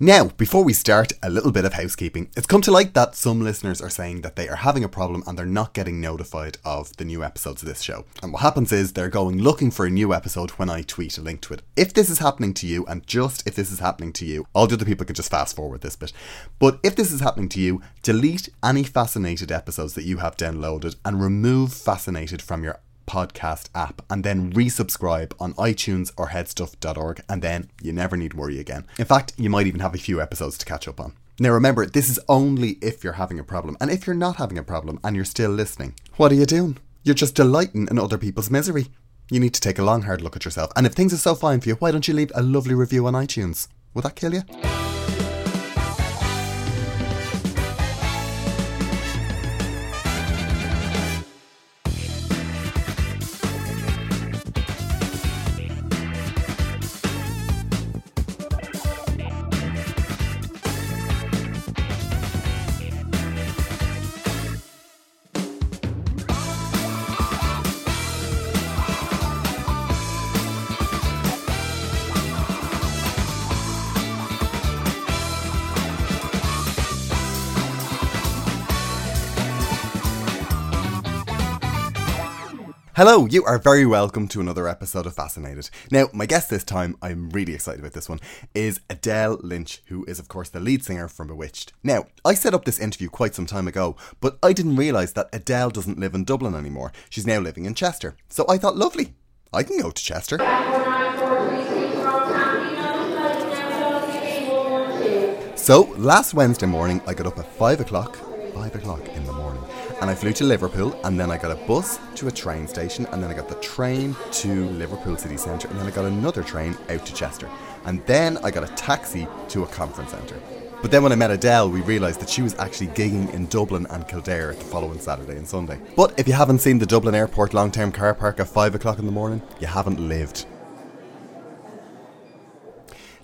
Now, before we start, a little bit of housekeeping. It's come to light that some listeners are saying that they are having a problem and they're not getting notified of the new episodes of this show. And what happens is they're going looking for a new episode when I tweet a link to it. If this is happening to you, and just if this is happening to you, all the other people can just fast forward this bit. But if this is happening to you, delete any fascinated episodes that you have downloaded and remove fascinated from your podcast app and then resubscribe on iTunes or headstuff.org and then you never need worry again. In fact, you might even have a few episodes to catch up on. Now remember, this is only if you're having a problem. And if you're not having a problem and you're still listening, what are you doing? You're just delighting in other people's misery. You need to take a long hard look at yourself. And if things are so fine for you, why don't you leave a lovely review on iTunes? Would that kill you? Hello, you are very welcome to another episode of Fascinated. Now, my guest this time, I'm really excited about this one, is Edele Lynch, who is, of course, the lead singer from Bewitched. Now, I set up this interview quite some time ago, but I didn't realise that Edele doesn't live in Dublin anymore. She's now living in Chester. So I thought, lovely, I can go to Chester. So, last Wednesday morning, I got up at 5 o'clock, 5 o'clock in the morning and I flew to Liverpool, and then I got a bus to a train station, and then I got the train to Liverpool city centre, and then I got another train out to Chester, and then I got a taxi to a conference centre. But then when I met Edele, we realised that she was actually gigging in Dublin and Kildare the following Saturday and Sunday. But if you haven't seen the Dublin Airport long term car park at 5 o'clock in the morning, you haven't lived.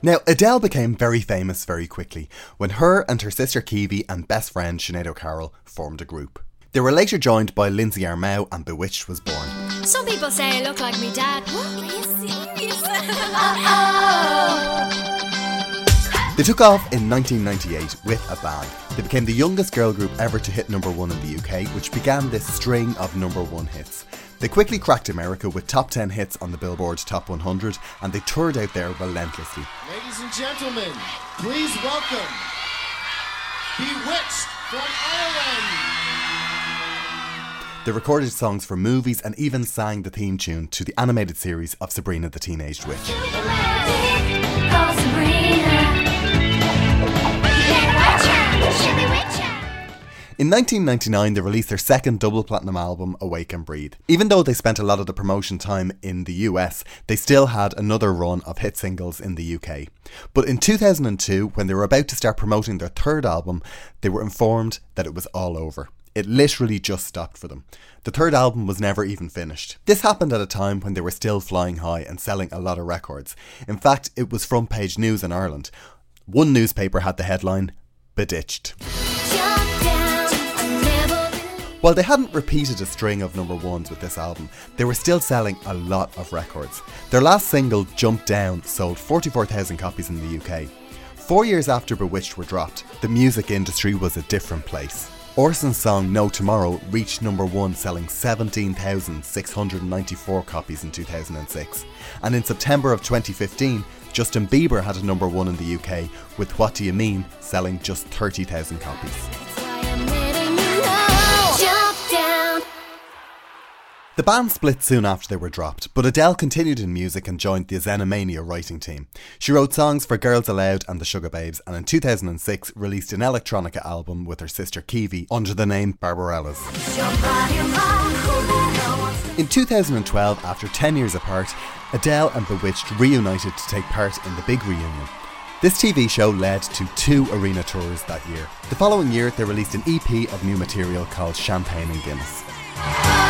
Now, Edele became very famous very quickly when her and her sister Keavy and best friend Sinead O'Carroll formed a group. They were later joined by Lindsay Armaou and Bewitched was born. Some people say I look like my dad. What? Are you serious? They took off in 1998 with a bang. They became the youngest girl group ever to hit number one in the UK, which began this string of number one hits. They quickly cracked America with top 10 hits on the Billboard Top 100 and they toured out there relentlessly. Ladies and gentlemen, please welcome Bewitched from Ireland. They recorded songs for movies and even sang the theme tune to the animated series of Sabrina the Teenage Witch. In 1999, they released their second double platinum album, Awake and Breathe. Even though they spent a lot of the promotion time in the US, they still had another run of hit singles in the UK. But in 2002, when they were about to start promoting their third album, they were informed that it was all over. It literally just stopped for them. The third album was never even finished. This happened at a time when they were still flying high and selling a lot of records. In fact, it was front page news in Ireland. One newspaper had the headline, Beditched. While they hadn't repeated a string of number ones with this album, they were still selling a lot of records. Their last single, Jump Down, sold 44,000 copies in the UK. Four years after Bewitched were dropped, the music industry was a different place. Orson's song No Tomorrow reached number one, selling 17,694 copies in 2006. And in September of 2015, Justin Bieber had a number one in the UK with What Do You Mean selling just 30,000 copies. The band split soon after they were dropped, but Edele continued in music and joined the Xenomania writing team. She wrote songs for Girls Aloud and the Sugababes, and in 2006 released an electronica album with her sister Keavy under the name Barbarellas. In 2012, after 10 years apart, Edele and Bewitched reunited to take part in the big reunion. This TV show led to two arena tours that year. The following year, they released an EP of new material called Champagne and Guinness.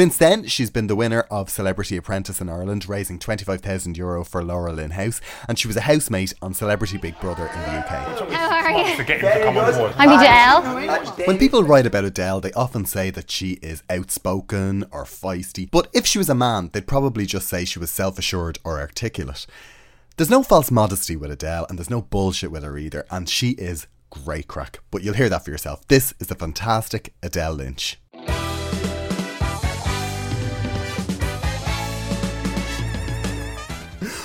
Since then, she's been the winner of Celebrity Apprentice in Ireland, raising €25,000 Euro for Laura Lynn House, and she was a housemate on Celebrity Big Brother in the UK. How are you? to get him to come on board. I'm Edele. When people write about Edele, they often say that she is outspoken or feisty, but if she was a man, they'd probably just say she was self assured or articulate. There's no false modesty with Edele, and there's no bullshit with her either, and she is great crack. But you'll hear that for yourself. This is the fantastic Edele Lynch.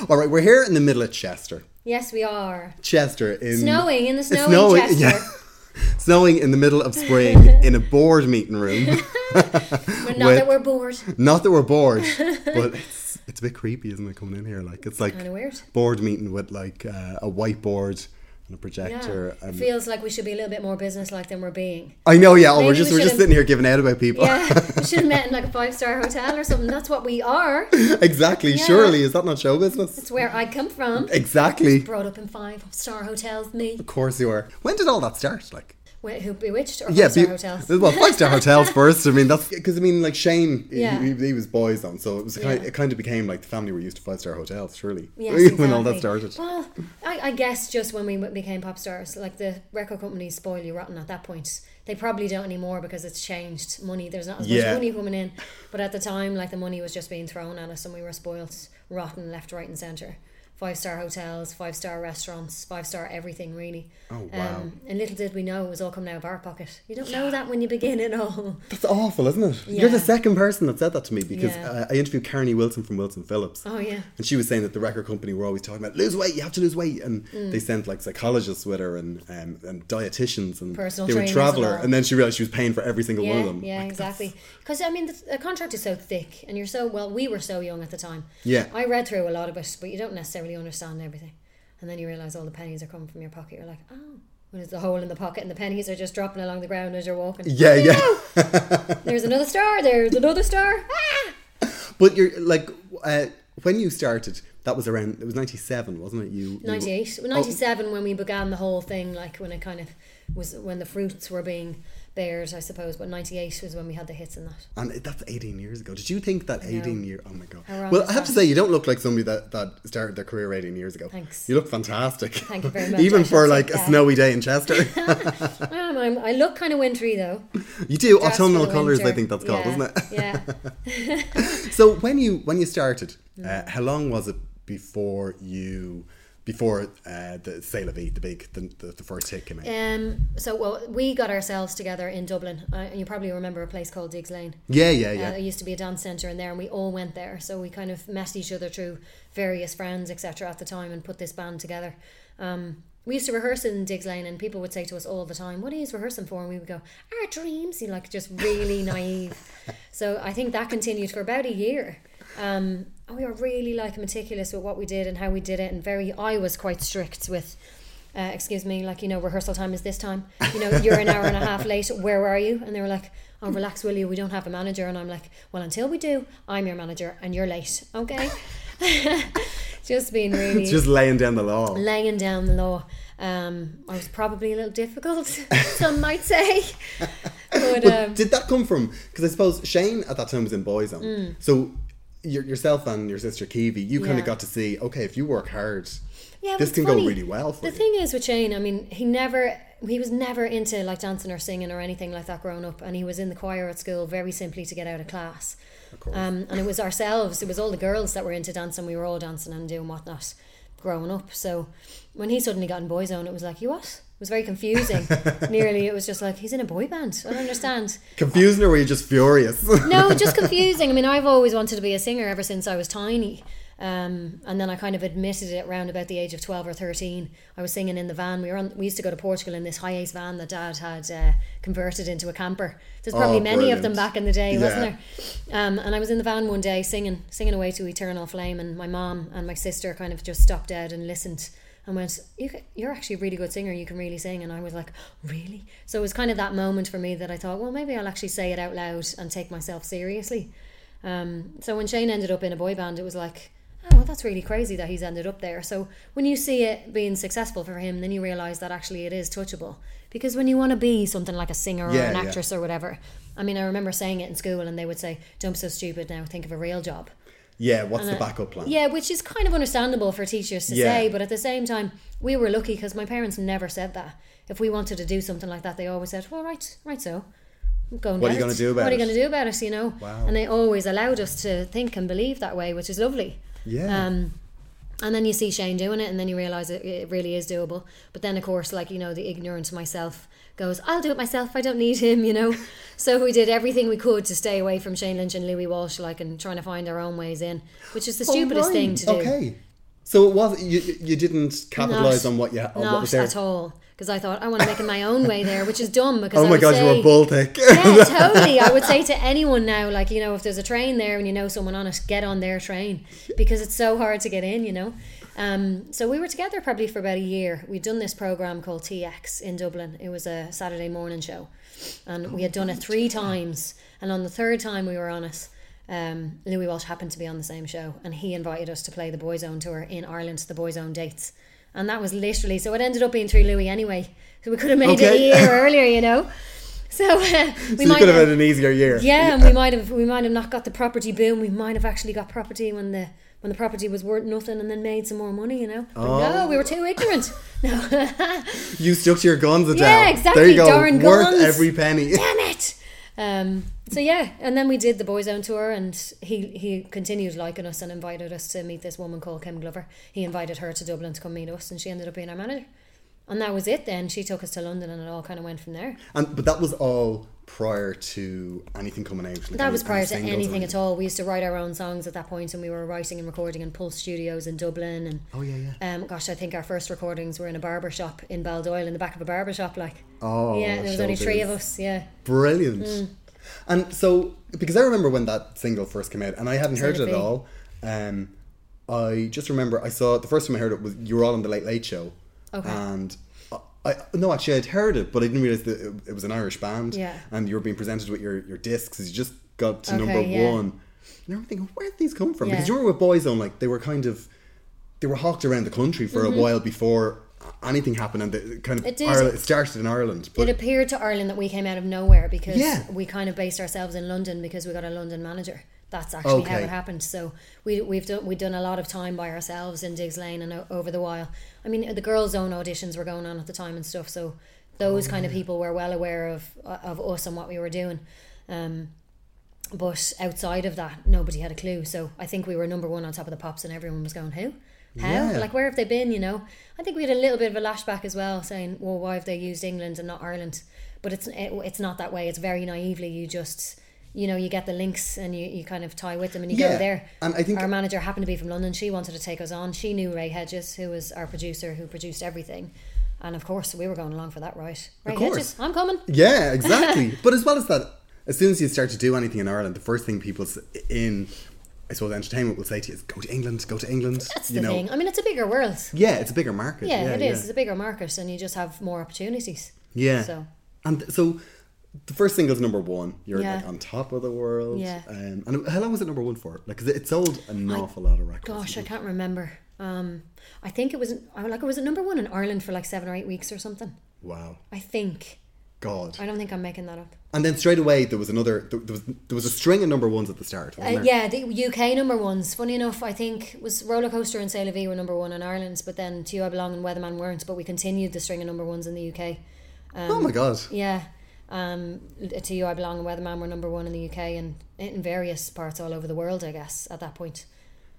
All right, we're here in the middle of Chester. Yes, we are. Chester in Snowing in the It's snowy Chester. yeah. snowing in the middle of spring in a board meeting room. Not With- that we're bored. Not that we're bored, but it's it's a bit creepy, isn't it? Coming in here, like it's like weird. board meeting with like uh, a whiteboard and a Yeah. projector. It feels like we should be a little bit more business-like than we're being. I know, yeah. Oh, we're just we are just sitting here giving out about people. Yeah, we should have met in like a five-star hotel or something. That's what we are. exactly. Yeah. Surely, is that not show business? It's where I come from. Exactly. Brought up in five-star hotels. Me. Of course you are. When did all that start? Like. Wait, who bewitched or Yeah, be- hotels? well, five star hotels first. I mean, that's because I mean, like Shane, he- Yeah. he, he was Boyzone, so it was kind. Yeah. It kind of became like the family were used to five star hotels. Surely, Yes, when all that started. Well, I, I guess just when we became pop stars, like the record companies spoil you rotten at that point. They probably don't anymore because it's changed. Money, there's not as Yeah. much money coming in. But at the time, like the money was just being thrown at us, and we were spoilt rotten left, right, and centre. Five star hotels, five star restaurants, five star everything, really. Oh, wow. Um, and little did we know it was all coming out of our pocket. You don't know that when you begin it all. That's awful, isn't it? You're the second person that said that to me because Yeah. uh, I interviewed Carnie Wilson from Wilson Phillips. Oh, yeah. And she was saying that the record company were always talking about lose weight, you have to lose weight, and Mm. they sent like psychologists with her and um, and dietitians and Personal they would trainers travel and her, and then she realized she was paying for every single one of them. yeah, Like, exactly. Because I mean, the, the contract is so thick, and you're so well. We were so young at the time. Yeah. I read through a lot of it, but you don't necessarily understand everything, and then you realize all the pennies are coming from your pocket. You're like, oh, when there's a hole in the pocket, and the pennies are just dropping along the ground as you're walking. Yeah, yeah. There's another star. There's another star. Ah! But you're like uh, when you started, that was around. It was ninety seven, wasn't it? You you- 98 Oh, 97 when we began the whole thing like when it kind of was when the fruits were being bared i suppose but 98 was when we had the hits in that And that's 18 years ago. Did you think that 18 year? Oh my god. Well, I have to say, you don't look like somebody that, that started their career 18 years ago. Thanks. You look fantastic. Thank you very much. Even I for like a snowy day in Chester. um, I'm, i look kind of wintry though you do Dress for autumnal colours. I think that's called, Yeah, isn't it? yeah So when you when you started, Mm. uh, how long was it before you before uh, the Sale of the big the, the, the first hit came out? Um, so well, we got ourselves together in Dublin. Uh, you probably remember a place called Digges Lane. yeah, yeah, Uh, yeah. it used to be a dance centre in there, and we all went there. So we kind of met each other through various friends, etc. At the time, and put this band together. Um, we used to rehearse in Digges Lane, and people would say to us all the time, "What are you rehearsing for?" And we would go, "Our dreams." You like just really naive. So I think that continued for about a year. Um, we were really like meticulous with what we did and how we did it, and very. I was quite strict with. Uh, excuse me, like you know, rehearsal time is this time. You know, you're an hour and a half late. Where are you? And they were like, "Oh, relax, will you? We don't have a manager." And I'm like, "Well, until we do, I'm your manager, and you're late, okay?" Just being really It's just laying down the law. laying down the law. Um, I was probably a little difficult, some might say. But, um, did that come from? Because I suppose Shane at that time was in Boyzone. So your, yourself and your sister Keavy, you kind Mm. Of got to see. Okay, if you work hard, yeah, this can funny. go really well for The you. thing is with Shane, I mean, he never, he was never into like dancing or singing or anything like that growing up, and he was in the choir at school very simply to get out of class. course. Um, and it was ourselves, it was all the girls that were into dancing. We were all dancing and doing whatnot growing up. So when he suddenly got in Boyzone, it was like, you what? It was very confusing. Nearly, it was just like he's in a boy band. I don't understand. Confusing or were you just furious? No, just confusing. I mean, I've always wanted to be a singer ever since I was tiny. Um, and then I kind of admitted it around about the age of 12 or 13. I was singing in the van. We were on, we used to go to Portugal in this HiAce van that dad had uh, converted into a camper. There's probably Oh, many of them back in the day, wasn't there? Um, and I was in the van one day singing, singing away to Eternal Flame, and my mom and my sister kind of just stopped dead and listened and went, you, You're actually a really good singer. You can really sing." And I was like, "Really?" So it was kind of that moment for me that I thought, "Well, maybe I'll actually say it out loud and take myself seriously." Um, so when Shane ended up in a boy band, it was like, "Oh, well, that's really crazy that he's ended up there." So when you see it being successful for him, then you realize that actually it is touchable. Because when you want to be something like a singer or Yeah, an yeah. actress or whatever, I mean, I remember saying it in school, and they would say, "Don't be so stupid now. Think of a real job." Yeah, what's the And, uh, backup plan? Yeah, which is kind of understandable for teachers to Yeah. say, but at the same time, we were lucky because my parents never said that. If we wanted to do something like that, they always said, "Well, right, right, so." Go and What are you gonna do about What are you it? going to do about it? You know, Wow. and they always allowed us to think and believe that way, which is lovely. Yeah. Um, and then you see Shane doing it, and then you realize it, it really is doable. But then, of course, like you know, the ignorant myself goes, "I'll do it myself. I don't need him," you know. so we did everything we could to stay away from Shane Lynch and Louis Walsh, like, and trying to find our own ways in, which is the oh, stupidest Oh, thing to do. Okay. So it was you, you didn't capitalize Not- on what you on what Not was there. at all, because I thought I want to make it my own way there, which is dumb. Because Oh I my would god, say, you were Baltic. yeah, totally. I would say to anyone now, like, you know, if there's a train there and you know someone on it, get on their train because it's so hard to get in, you know. Um, so we were together probably for about a year. We'd done this program called TX in Dublin. It was a Saturday morning show, and we had done it three times. And on the third time we were on it, um, Louis Walsh happened to be on the same show, and he invited us to play the Boyzone tour in Ireland, the Boyzone dates. And that was literally so. It ended up being through Louis anyway, so we could have made it a year earlier, you know. So uh, we so might could have have, had an easier year. yeah, and we might have we might have not got the property boom. We might have actually got property when the when the property was worth nothing, and then made some more money. You know, Oh. no, we were too ignorant. No, You stuck to your guns, Edele. Yeah, exactly, There you go. darn Worth guns. every penny. damn it. Um, so yeah, and then we did the Boyzone tour, and he he continued liking us and invited us to meet this woman called Kim Glover. He invited her to Dublin to come meet us, and she ended up being our manager. And that was it. Then she took us to London, and it all kind of went from there. And but that was all prior to anything coming out. like That was prior to anything at all. We used to write our own songs at that point, and we were writing and recording in Pulse Studios in Dublin. And Oh yeah, yeah. um, gosh, I think our first recordings were in a barber shop in Baldoyle, in the back of a barber shop. Like, Oh, yeah, there was only three of us. Yeah, Brilliant. Mm. And so, because I remember when that single first came out, and I hadn't heard it at all. Um, I just remember I saw the first time I heard it was you were all on the Late Late Show, Okay. and I, no actually I'd heard it, but I didn't realize that it, it was an Irish band. Yeah. and you were being presented with your your discs as you just got to Okay, number yeah. one. And I'm thinking, where did these come from? Yeah. Because you were with Boyzone, like they were kind of they were hawked around the country for a while before anything happened, and the, kind of Mm-hmm. It. Ireland, it started in Ireland. But it appeared to Ireland that we came out of nowhere because Yeah. we kind of based ourselves in London because we got a London manager. That's actually how it happened. So we we've done we've done a lot of time by ourselves in Digges Lane and o- over the while. I mean, the girls' own auditions were going on at the time and stuff. So those kind of people were well aware of of us and what we were doing. Um, but outside of that, nobody had a clue. So I think we were number one on top of the pops, and everyone was going, "Who? How? Yeah. Like where have they been?" You know. I think we had a little bit of a lashback as well, saying, "Well, why have they used England and not Ireland?" But it's it, it's not that way. It's very naively you just you know you get the links and you, you kind of tie with them and you Yeah, go there. and I think- our manager happened to be from London. She wanted to take us on. She knew Ray Hedges, who was our producer, who produced everything. And of course, we were going along for that, right? Ray. Hedges, I'm coming. Yeah, exactly. but as well as that, as soon as you start to do anything in Ireland, the first thing people in, I suppose, entertainment will say to you is, "Go to England, go to England." That's you the know, thing. I mean, it's a bigger world. yeah, it's a bigger market. Yeah, Yeah, it yeah. It's a bigger market, and you just have more opportunities. Yeah. So and so, the first single's number one. You're Yeah. like on top of the world. Yeah. Um, and how long was it number one for? Like, it sold an awful lot of records. Gosh, I can't remember. Um, I think it was I like it was at number one in Ireland for like seven or eight weeks or something. Wow. I think. God. I don't think I'm making that up. And then straight away there was another. There was there was a string of number ones at the start. Uh, yeah, the UK number ones. Funny enough, I think was Roller Coaster and C'est la vie were number one in Ireland, but then To You I Belong and Weatherman weren't. But we continued the string of number ones in the UK. Um, oh my God. Yeah. Um, to You I Belong and Weatherman were number one in the UK and in various parts all over the world, I guess, at that point.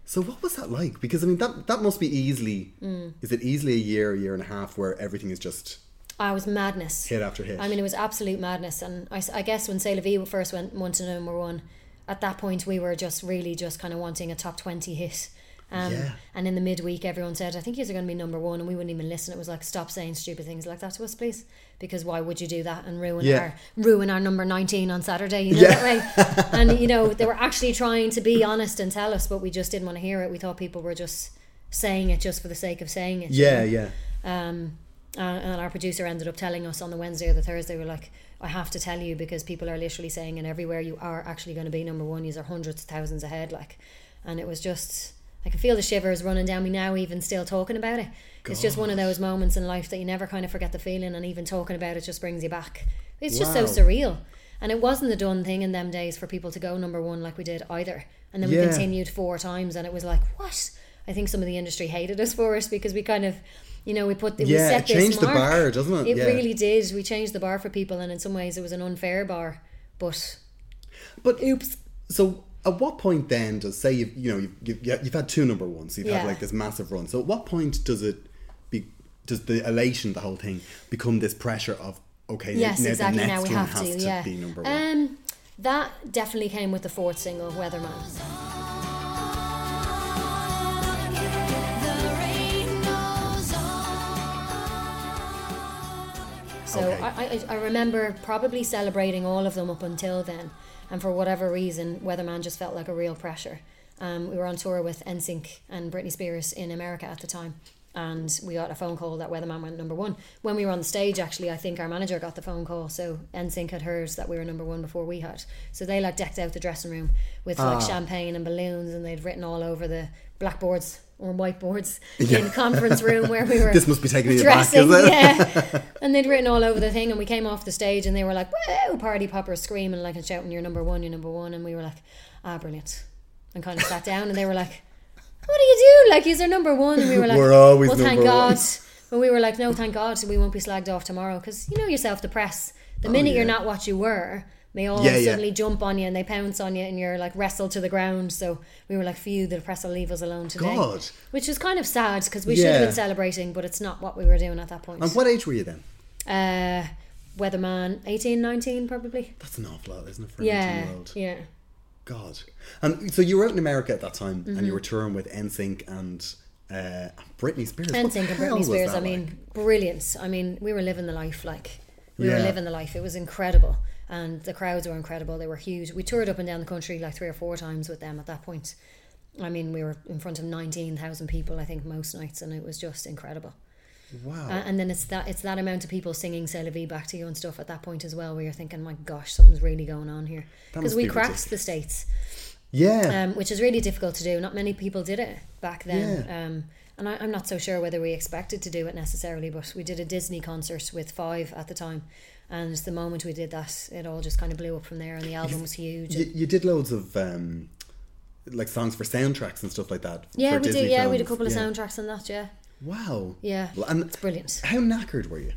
So what was that like? Because I mean that that must be easily. Mm. Is it easily a year, a year and a half where everything is just I was madness. hit after hit? I mean, it was absolute madness. And I guess when C'est la vie first went, went to number one, at that point we were just really just kind of wanting a top 20 hit. Um, Yeah. And in the midweek, everyone said, I think you're going to be number one. And we wouldn't even listen. It was like, stop saying stupid things like that to us, please. Because why would you do that and ruin Yeah. our ruin our number 19 on Saturday? You know, Yeah. that way. And, you know, they were actually trying to be honest and tell us, but we just didn't want to hear it. We thought people were just saying it just for the sake of saying it. you Yeah, know? yeah. Um, and our producer ended up telling us on the Wednesday or the Thursday, we're like, I have to tell you because people are literally saying, and everywhere you are actually going to be number one, you are hundreds of thousands ahead. Like, and it was just, I can feel the shivers running down me now, even still talking about it. It's just one of those moments in life that you never kind of forget the feeling, and even talking about it just brings you back. It's just so surreal. And it wasn't a done thing in them days for people to go number one like we did either. And then we continued four times, and it was like, what? I think some of the industry hated us for us because we kind of, you know, we put we Yeah, set it this changed the bar, doesn't it? It Yeah. really did. We changed the bar for people, and in some ways, it was an unfair bar. But But oops, So at what point then does say you've you know you've, you've, you've had two number ones, you've Yeah. had like this massive run. So at what point does it be does the elation, the whole thing, become this pressure of okay, yes, now exactly. Now we have to. to yeah. be number one. Um, that definitely came with the fourth single, Weatherman. So Okay. I, I, I remember probably celebrating all of them up until then, and for whatever reason, Weatherman just felt like a real pressure. Um, we were on tour with NSYNC and Britney Spears in America at the time, and we got a phone call that Weatherman went number one. When we were on the stage, actually, I think our manager got the phone call, so NSYNC had heard that we were number one before we had. So they like decked out the dressing room with like Ah. champagne and balloons, and they'd written all over the blackboards or whiteboards in the conference room where we were. This must be taking back, dressing, is it? yeah. And they'd written all over the thing, and we came off the stage, and they were like, "Whoa!" Party poppers screaming like and shouting, "You're number one! You're number one!" And we were like, "Ah, brilliant!" And kind of sat down, and they were like, "What do you do? Like, he's our number one." And we were like, We're always well, thank God." But we were like, "No, thank God, we won't be slagged off tomorrow." Because you know yourself, the press. The minute Oh, yeah. you're not what you were, they all Yeah, yeah. suddenly jump on you and they pounce on you, and you're like wrestled to the ground. So we were like, "Phew, the press will leave us alone today." God. Which was kind of sad because we should have been celebrating, but it's not what we were doing at that point. And what age were you then? Uh, Weatherman, 18, 19 probably. That's an awful lot, isn't it, for Yeah, 18 yeah. God. And so you were out in America at that time, and Mm-hmm. you were touring with NSYNC and uh, Britney Spears. And the think Britney Spears. I mean, like? brilliant. I mean, we were living the life. Like we were living the life. It was incredible, and the crowds were incredible. They were huge. We toured up and down the country like three or four times with them at that point. I mean, we were in front of nineteen thousand people. I think most nights, and it was just incredible. wow. Uh, and then it's that it's that amount of people singing "C'est la vie" back to you and stuff at that point as well, where you're thinking, "My gosh, something's really going on here." Because we be cracked ridiculous. the states. yeah. um, which is really difficult to do. Not many people did it back then. Yeah. Um, and I, I'm not so sure whether we expected to do it necessarily, but we did a Disney concert with Five at the time. And the moment we did that, it all just kind of blew up from there, and the album was huge. you, you did loads of um, like songs for soundtracks and stuff like that. yeah, we Disney did. Yeah, we did a couple of Yeah. soundtracks on that. Yeah, Wow. yeah, And it's brilliant. how knackered were you?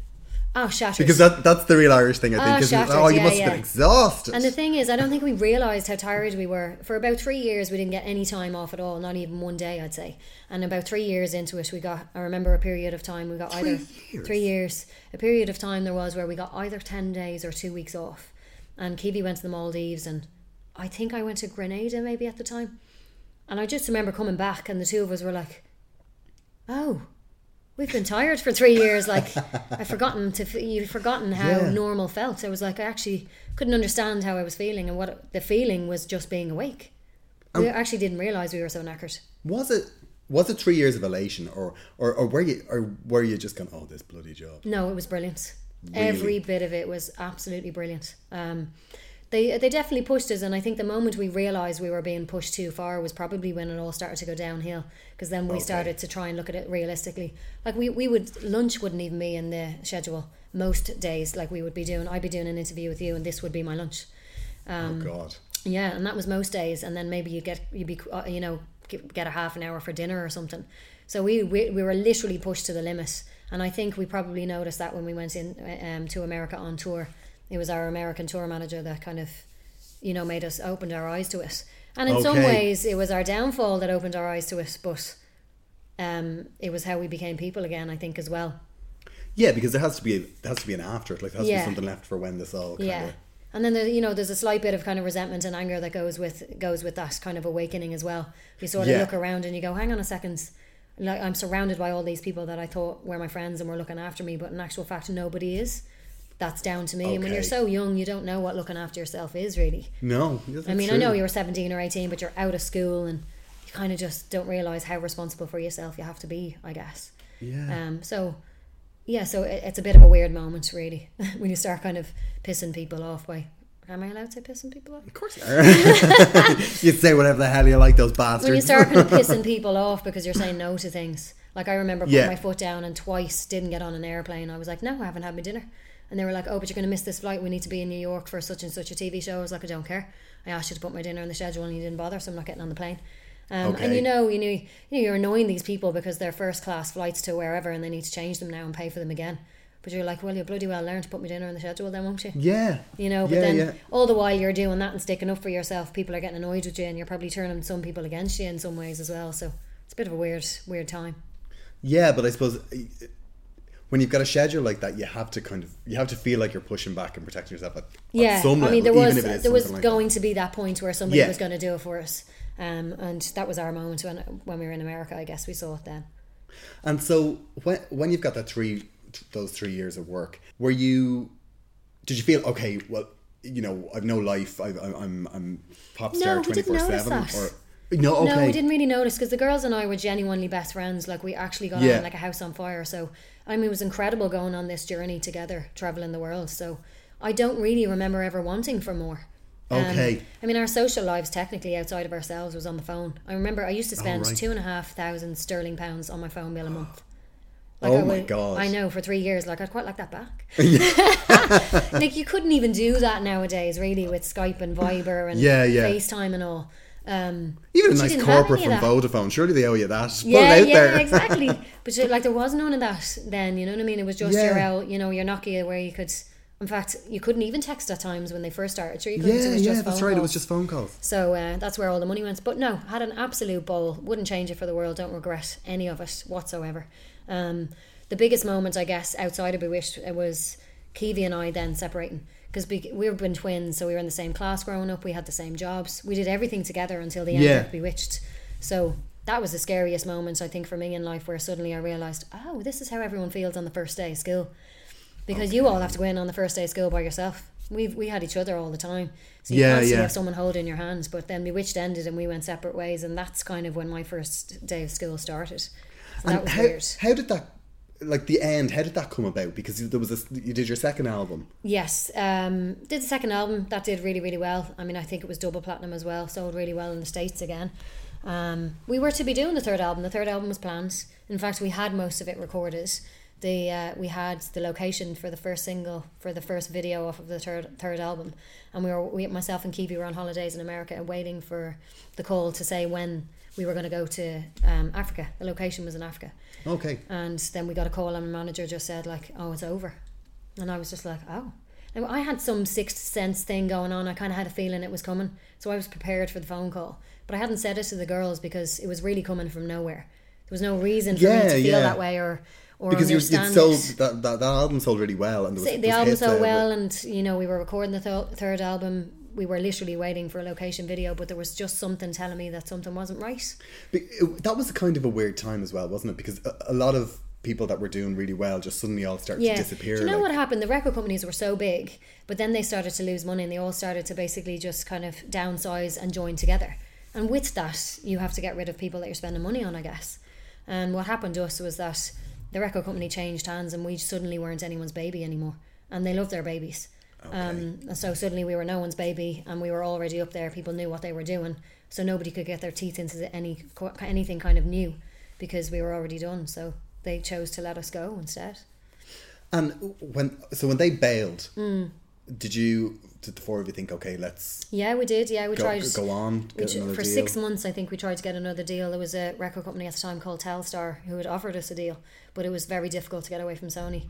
Oh, shattered. Because that that's the real Irish thing, I think. Oh, isn't it? oh, you yeah, must have yeah. been exhausted. And the thing is, I don't think we realised how tired we were. For about three years, we didn't get any time off at all, not even one day, I'd say. And about three years into it, we got, I remember a period of time, we got Three either, years? three years, a period of time there was where we got either 10 days or two weeks off. And Keavy went to the Maldives, and I think I went to Grenada maybe at the time. And I just remember coming back, and the two of us were like, oh, we've been tired for three years. Like I've forgotten to you've forgotten how Yeah. normal felt. I was like I actually couldn't understand how I was feeling, and what the feeling was just being awake. we actually didn't realize we were so knackered. was it was it three years of elation, or or, or were you or were you just going, oh, this bloody job? No, it was brilliant. Really? Every bit of it was absolutely brilliant. Um, they they definitely pushed us, and I think the moment we realised we were being pushed too far was probably when it all started to go downhill. Because then we Okay. started to try and look at it realistically. Like we, we would lunch wouldn't even be in the schedule most days. Like we would be doing, I'd be doing an interview with you, and this would be my lunch. Um, oh God. Yeah, and that was most days, and then maybe you get you'd be uh, you know get get a half an hour for dinner or something. So we, we we were literally pushed to the limit, and I think we probably noticed that when we went in um, to America on tour. It was our American tour manager that kind of, you know, made us opened our eyes to it. And in some ways, it was our downfall that opened our eyes to it, but um, it was how we became people again. I think as well. Yeah, because there has to be there has to be an after it. Like there has to be something left for when this all kind Yeah. of And then there, you know, there's a slight bit of kind of resentment and anger that goes with goes with that kind of awakening as well. You sort of Yeah. look around and you go, "Hang on a second, like I'm surrounded by all these people that I thought were my friends and were looking after me, but in actual fact, nobody is." That's down to me. And when you're so young, you don't know what looking after yourself is really. No, I mean, I know you were 17 or 18, but you're out of school and you kind of just don't realize how responsible for yourself you have to be, I guess. Yeah. Um, so, yeah, so it, it's a bit of a weird moment, really, when you start kind of pissing people off by. Am I allowed to say pissing people off? Of course you are. you say whatever the hell you like, those bastards. When you start kind of pissing people off because you're saying no to things. Like, I remember putting Yeah. my foot down and twice didn't get on an airplane. I was like, no, I haven't had my dinner. And they were like, oh, but you're going to miss this flight. We need to be in New York for such and such a TV show. I was like, I don't care. I asked you to put my dinner on the schedule and you didn't bother, so I'm not getting on the plane. Um, Okay. And you know, you know, you know, you're annoying these people because they're first class flights to wherever, and they need to change them now and pay for them again. But you're like, well, you bloody well learn to put my dinner on the schedule, then won't you? yeah. You know, but yeah, then yeah. all the while you're doing that and sticking up for yourself, people are getting annoyed with you, and you're probably turning some people against you in some ways as well. So it's a bit of a weird, weird time. Yeah, but I suppose when you've got a schedule like that, you have to kind of you have to feel like you're pushing back and protecting yourself at, at Yeah, some I mean, there was if it is there was like going to be that point where somebody Yeah. was going to do it for us, um, and that was our moment when when we were in America. I guess we saw it then. And so when when you've got that three those three years of work, were you? Did you feel okay? Well, you know, I've no life. I, I, I'm I'm pop star twenty four seven. Or no, okay, No, we didn't really notice because the girls and I were genuinely best friends. Like we actually got Yeah. on like a house on fire. So I mean, it was incredible going on this journey together, traveling the world. So I don't really remember ever wanting for more. Um, Okay. I mean, our social lives technically outside of ourselves was on the phone. I remember I used to spend right. two and a half thousand sterling pounds on my phone bill a month. Oh I my God. I know for three years. Like I'd quite like that back. like you couldn't even do that nowadays, really, with Skype and Viber and Yeah, yeah. FaceTime and all. Um, Even a nice corporate from. Vodafone. Surely they owe you that. Yeah, yeah, there. exactly. But you- like there was none of that then. You know what I mean? It was just Yeah. your you know, your Nokia where you could. In fact, you couldn't even text at times when they first started. Sure, you couldn't. yeah, it was yeah, that's right. It was just phone calls. So uh, that's where all the money went. But no, had an absolute ball. Wouldn't change it for the world. Don't regret any of it whatsoever. Um, the biggest moment, I guess, outside of Bewitched, it was Keavy and I then separating because we we've been twins, so we were in the same class growing up. We had the same jobs. We did everything together until the end Yeah. of Bewitched. So that was the scariest moment I think for me in life, where suddenly I realised, oh, this is how everyone feels on the first day of school because you all have to go in on the first day of school by yourself. We we had each other all the time, so you Yeah, constantly yeah. have someone holding your hands. But then Bewitched ended, and we went separate ways, and that's kind of when my first day of school started. So that And was how, weird. how did that, like the end, how did that come about? Because there was this, you did your second album. Yes, um, did the second album that did really really well. I mean, I think it was double platinum as well, sold really well in the states again. Um, we were to be doing the third album. The third album was planned. In fact, we had most of it recorded. The uh, we had the location for the first single for the first video off of the third third album, and we were we myself and Keavy were on holidays in America, and waiting for the call to say when we were going to go to um, Africa. The location was in Africa. Okay. And then we got a call, and the manager just said like, "Oh, it's over," and I was just like, "Oh." Now I had some sixth sense thing going on. I kind of had a feeling it was coming, so I was prepared for the phone call. But I hadn't said it to the girls because it was really coming from nowhere. There was no reason for me to feel yeah. that way or or Because you, sold that, that that album sold really well, and was the album hits so there, well, and you know we were recording the th- third album. We were literally waiting for a location video, but there was just something telling me that something wasn't right. But it- that was kind of a weird time as well, wasn't it? Because a, a lot of people that were doing really well just suddenly all started yeah. to disappear. Do you know like- what happened? The record companies were so big, but then they started to lose money and they all started to basically just kind of downsize and join together. And with that, you have to get rid of people that you're spending money on, I guess. And what happened to us was that the record company changed hands and we suddenly weren't anyone's baby anymore. And they loved their babies. Um, and so suddenly we were no one's baby and we were already up there. People knew what they were doing. So nobody could get their teeth into any anything kind of new because we were already done. So they chose to let us go instead. And when so when they bailed, Mm. did you did the four of you think, okay, let's Yeah, we did. Yeah, we go, tried go on, we for deal? six months. I think we tried to get another deal. There was a record company at the time called Telstar who had offered us a deal, but it was very difficult to get away from Sony.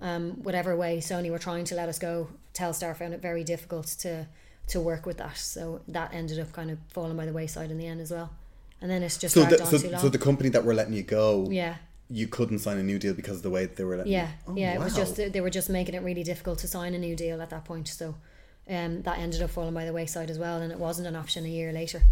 Um, whatever way Sony were trying to let us go, Telstar found it very difficult to to work with that. So that ended up kind of falling by the wayside in the end as well. And then it's just So the, on so, too long. so the company that were letting you go, yeah. you couldn't sign a new deal because of the way they were letting Yeah, you. Oh, yeah. It was just they were just making it really difficult to sign a new deal at that point. So um, that ended up falling by the wayside as well, and it wasn't an option a year later.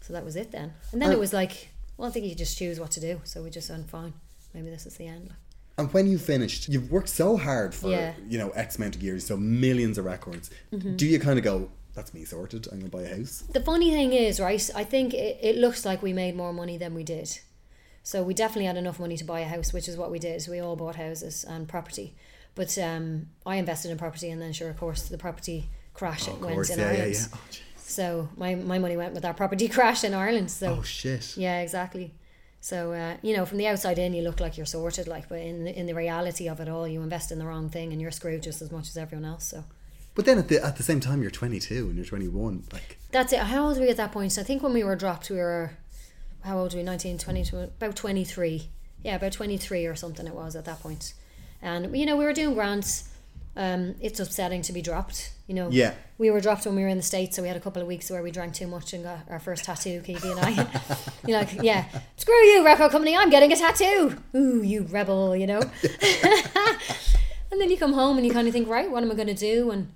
So that was it then. And then Oh. it was like, well, I think you just choose what to do. So we just went fine. Maybe this is the end. And when you finished, you've worked so hard for Yeah. Mm-hmm. you know X amount of years, so millions of records. Do you kind of go, "That's me sorted. I'm gonna buy a house." The funny thing is, right? I think it, it looks like we made more money than we did. So we definitely had enough money to buy a house, which is what we did. So we all bought houses and property. But um, I invested in property, and then sure, of course, the property crash Of went course, in yeah, yeah, Ireland. yeah. Oh. So my, my money went with that property crash in Ireland. So Oh shit. yeah, exactly. So uh, you know, from the outside in, you look like you're sorted, like, but in the, in the reality of it all, you invest in the wrong thing, and you're screwed just as much as everyone else. So But then at the at the same time, you're 22 and you're 21. Like, that's it. How old were we at that point? I think when we were dropped, we were how old were we? 19, 20, about twenty three. Yeah, about twenty three or something. It was at that point, and you know we were doing grants. Um, it's upsetting to be dropped. You know, Yeah. we were dropped when we were in the states, so we had a couple of weeks where we drank too much and got our first tattoo. Keavy and I, you're like, yeah, screw you, record company, I'm getting a tattoo. Ooh, you rebel, you know. and then you come home and you kind of think, right, what am I going to do? And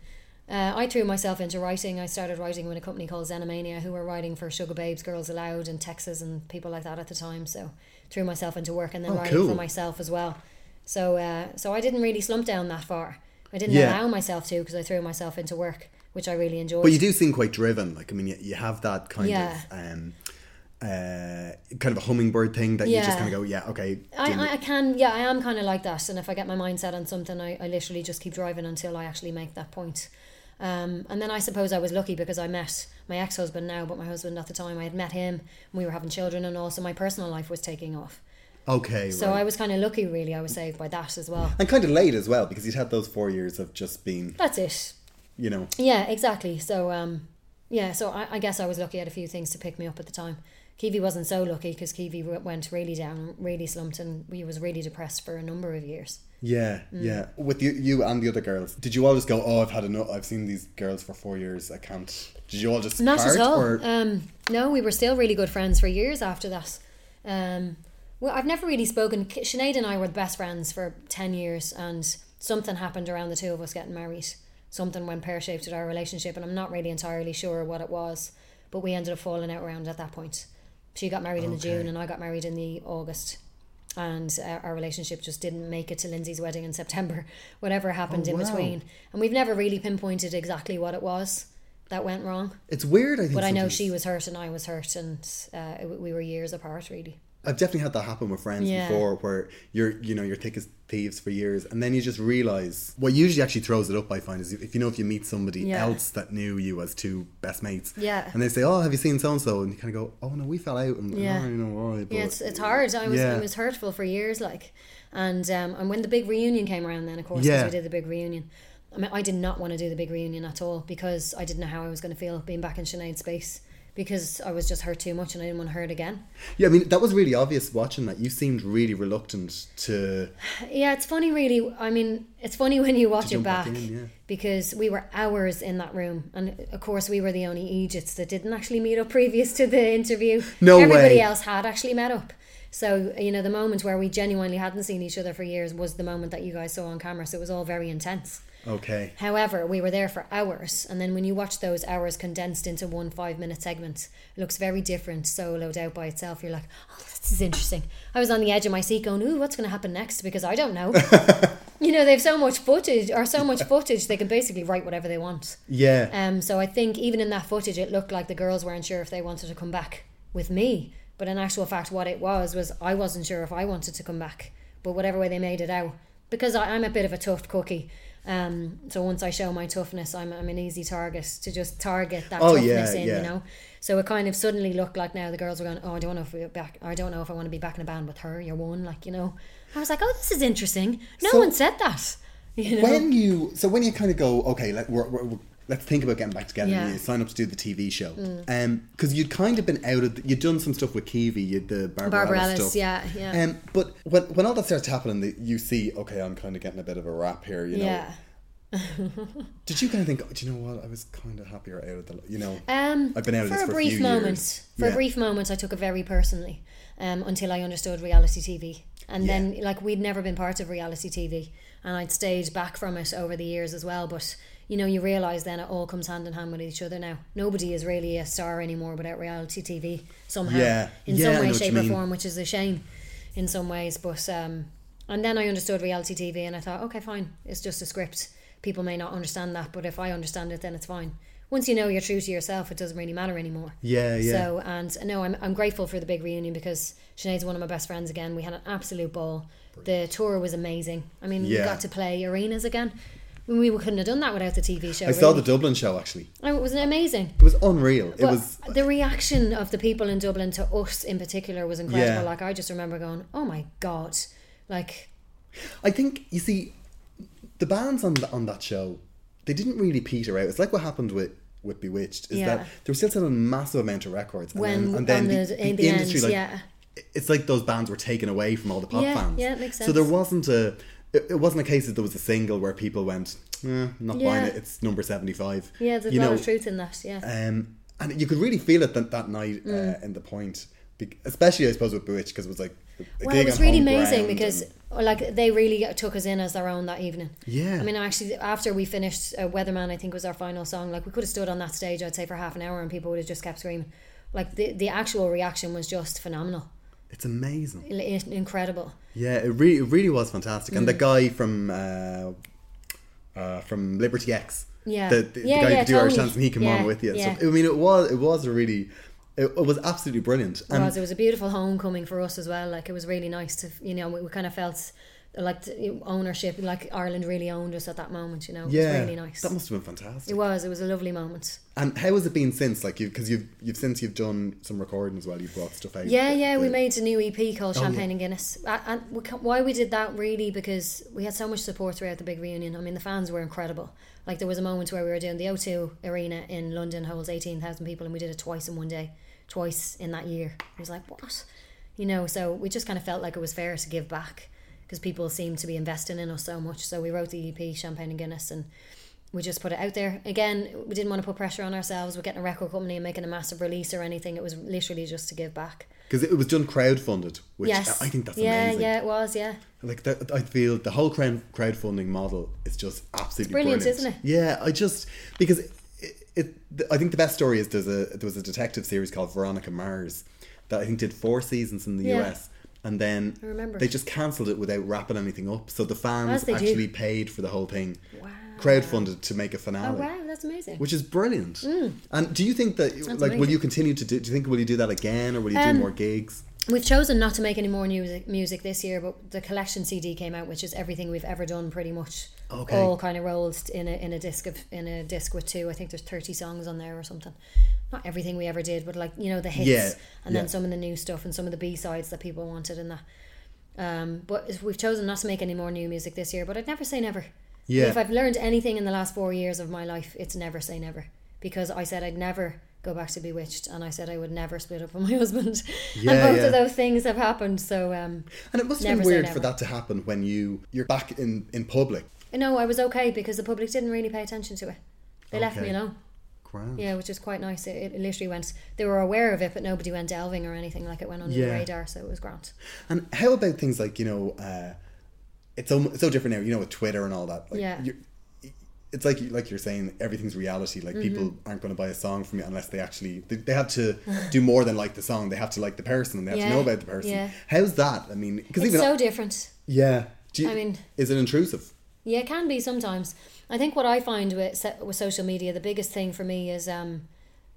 uh, I threw myself into writing. I started writing with a company called Xenomania, who were writing for Sugababes, Girls Aloud, and Texas, and people like that at the time. So threw myself into work and then Oh, writing cool. for myself as well. So uh, so I didn't really slump down that far. I didn't Yeah. allow myself to because I threw myself into work, which I really enjoyed. but you do seem quite driven. Like, I mean, you, you have that kind Yeah. of um, uh, kind of a hummingbird thing that you just kind of go, yeah, okay. I, I, I can, yeah, I am kind of like that. And if I get my mindset on something, I, I literally just keep driving until I actually make that point. Um, and then I suppose I was lucky because I met my ex husband now, but my husband at the time, I had met him and we were having children, and also my personal life was taking off. Okay. So right. I was kind of lucky, really. I was saved by that as well. and kind of late as well because you'd had those four years of just being, That's it. you know, Yeah, exactly. So, um, yeah, so I, I guess I was lucky. I had a few things to pick me up at the time. Keavy wasn't so lucky because Keavy w- went really down, really slumped, and we was really depressed for a number of years. Yeah, Mm. yeah. With you, you and the other girls, did you all just go? Oh, I've had enough. I've seen these girls for four years. I can't. Did you all just Not part, at all. Or Um, no, we were still really good friends for years after that. Um, well, I've never really spoken. Sinead and I were the best friends for 10 years, and something happened around the two of us getting married. Something went pear shaped with our relationship, and I'm not really entirely sure what it was, but we ended up falling out around at that point. She got married in the June, and I got married in the August. And uh, our relationship just didn't make it to Lindsay's wedding in September, whatever happened Oh, in wow. between. And we've never really pinpointed exactly what it was that went wrong. it's weird. I think. But I know she was hurt and I was hurt, and uh, we were years apart, really. I've definitely had that happen with friends Yeah. before, where you're, you know, you're thick as thieves for years, and then you just realize what usually actually throws it up. I find is if you know if you meet somebody Yeah. else that knew you as two best mates, Yeah. and they say, "Oh, have you seen so and so?" and you kind of go, "Oh no, we fell out," and Yeah. don't know why. But yeah, it's, it's hard. I was yeah. I was hurtful for years, like, and um, and when the big reunion came around, then of course, Yeah. we did the big reunion. I mean, I did not want to do the big reunion at all because I didn't know how I was going to feel being back in Sinead's space because I was just hurt too much and I didn't want to hurt again. Yeah, I mean that was really obvious watching that. You seemed really reluctant to. Yeah, it's funny, really. I mean, it's funny when you watch it back back, in, yeah. because we were hours in that room, and of course, we were the only Egypts that didn't actually meet up previous to the interview. No everybody way. else had actually met up. So you know, the moment where we genuinely hadn't seen each other for years was the moment that you guys saw on camera. So it was all very intense. Okay. However, we were there for hours, and then when you watch those hours condensed into one five minute segment, it looks very different soloed out by itself. You're like, oh, this is interesting. I was on the edge of my seat going, ooh, what's going to happen next? Because I don't know. you know, they've so much footage, or so much footage, they can basically write whatever they want. Yeah. Um, so I think even in that footage, it looked like the girls weren't sure if they wanted to come back with me. But in actual fact, what it was was I wasn't sure if I wanted to come back. But whatever way they made it out, because I, I'm a bit of a tough cookie. Um, so once I show my toughness, I'm, I'm an easy target to just target that Oh, toughness yeah, in, yeah. you know. So it kind of suddenly looked like now the girls were going, oh, I don't know if we're back. I don't know if I want to be back in a band with her. You're one, like you know. I was like, oh, this is interesting. No So- one said that. You know. when you so when you kind of go okay like we're, we're, we're- let's think about getting back together Yeah. Mm. and you sign up to do the TV show um because you'd kind of been out of the, you'd done some stuff with Keavy you'd the Barbara, Barbara stuff yeah, yeah. um but when when all that starts happening that you see okay I'm kind of getting a bit of a rap here you know yeah. did you kind of think oh, do you know what I was kind of happier out of the you know Um, I've been out of for this a for a brief few moment. years. For Yeah. a brief moment, I took it very personally, um, until I understood reality TV, and then like we'd never been part of reality TV, and I'd stayed back from it over the years as well. But you know, you realise then it all comes hand in hand with each other now. Nobody is really a star anymore without reality TV somehow. Yeah. In Yeah, some way, shape, or form, which is a shame in some ways. But um, and then I understood reality TV, and I thought, okay, fine, it's just a script. People may not understand that, but if I understand it, then it's fine. Once you know you're true to yourself, it doesn't really matter anymore. Yeah, yeah. So and no, I'm I'm grateful for the big reunion because Sinead's one of my best friends again. We had an absolute ball. The tour was amazing. I mean, we got to play arenas again. We couldn't have done that without the TV show. I saw the Dublin show actually. Oh, it was amazing. It was unreal. It was the reaction of the people in Dublin to us in particular was incredible. Yeah. Like I just remember going, "Oh my god!" Like I think you see the bands on the, on that show they didn't really peter out. It's like what happened with with B*Witched is Yeah. that they were still selling a massive amount of records and when then, and then on the, the, in the industry end, like yeah, it's like those bands were taken away from all the pop Yeah, fans. yeah, it makes sense. So there wasn't a it, it wasn't a case that there was a single where people went, eh, not buying it. It's number seventy five. yeah, there's you a lot know, of truth in that. Yeah, Um, and you could really feel it that, that night Mm. uh, in the point, Be- especially I suppose with B*Witched because it was like a well, it was really amazing because and- like they really took us in as their own that evening. Yeah. I mean, actually, after we finished uh, Weatherman, I think was our final song. Like we could have stood on that stage, I'd say, for half an hour, and people would have just kept screaming. Like the the actual reaction was just phenomenal, it's amazing. I- I- incredible. Yeah, it really, it really was fantastic. Mm. And the guy from uh, uh, from Liberty X, Yeah. the, the, Yeah, the guy yeah, who do Irish. Dance, and he came Yeah, on with you. yeah. So I mean, it was it was a really it, it was absolutely brilliant. It And was. It was a beautiful homecoming for us as well. Like it was really nice to, you know, we, we kind of felt like ownership, like Ireland really owned us at that moment. You know, it yeah, was really nice. that must have been fantastic. it was. It was a lovely moment. And how has it been since? Like you, because you've you've since you've done some recording as well. You've brought stuff out. Yeah, yeah. We made a new EP called Oh, Champagne yeah. and Guinness. And we, why we did that really because we had so much support throughout the big reunion. I mean, the fans were incredible. Like there was a moment where we were doing the O2 Arena in London holds eighteen thousand people, and we did it twice in one day, twice in that year. It was like what, you know. So we just kind of felt like it was fair to give back because people seem to be investing in us so much. So we wrote the EP Champagne and Guinness and. We just put it out there. Again, we didn't want to put pressure on ourselves We're getting a record company and making a massive release or anything. It was literally just to give back. because it was done crowdfunded, which yes. I think that's yeah, amazing. Yeah, it was, yeah. Like that, I feel the whole crowd crowdfunding model is just absolutely brilliant, brilliant, isn't it? Yeah, I just because it, it, I think the best story is there's a there was a detective series called Veronica Mars that I think did four seasons in the Yeah. US, and then they just cancelled it without wrapping anything up. So the fans they do. actually paid for the whole thing, Wow. crowdfunded to make a finale. Oh, wow, that's amazing. Which is brilliant. And do you think that like will you continue to do? Do you think will you do that again, or will you do Um, more gigs? We've chosen not to make any more music music this year, but the collection CD came out, which is everything we've ever done, pretty much. Okay. All kind of rolled in a in a disc of in a disc with two. I think there's thirty songs on there or something. Not everything we ever did, but like you know the hits, Yeah, and then some of the new stuff and some of the B sides that people wanted and that. Um, but we've chosen not to make any more new music this year. But I'd never say never. Yeah. If I've learned anything in the last four years of my life, it's never say never. Because I said I'd never go back to B*Witched, and I said I would never split up with my husband. Yeah, and both yeah. of those things have happened. So um, And it must have been weird for that to happen when you you're back in in public. No, I was okay because the public didn't really pay attention to it. They left me alone. Grand. Yeah, which is quite nice. It, it literally went. They were aware of it, but nobody went delving or anything. Like it went under Yeah. the radar, so it was grand. And how about things like you know, uh, it's so it's so different now. You know, with Twitter and all that. Like, Yeah. you're- It's like like you're saying, everything's reality. Like people Mm-hmm. aren't going to buy a song from you unless they actually they, they have to do more than like the song. They have to like the person and they have Yeah, to know about the person. yeah. How's that? I mean, because It's even so different. yeah. Do you, I mean- is it intrusive? Yeah, it can be sometimes. I think what I find with with social media, the biggest thing for me is um,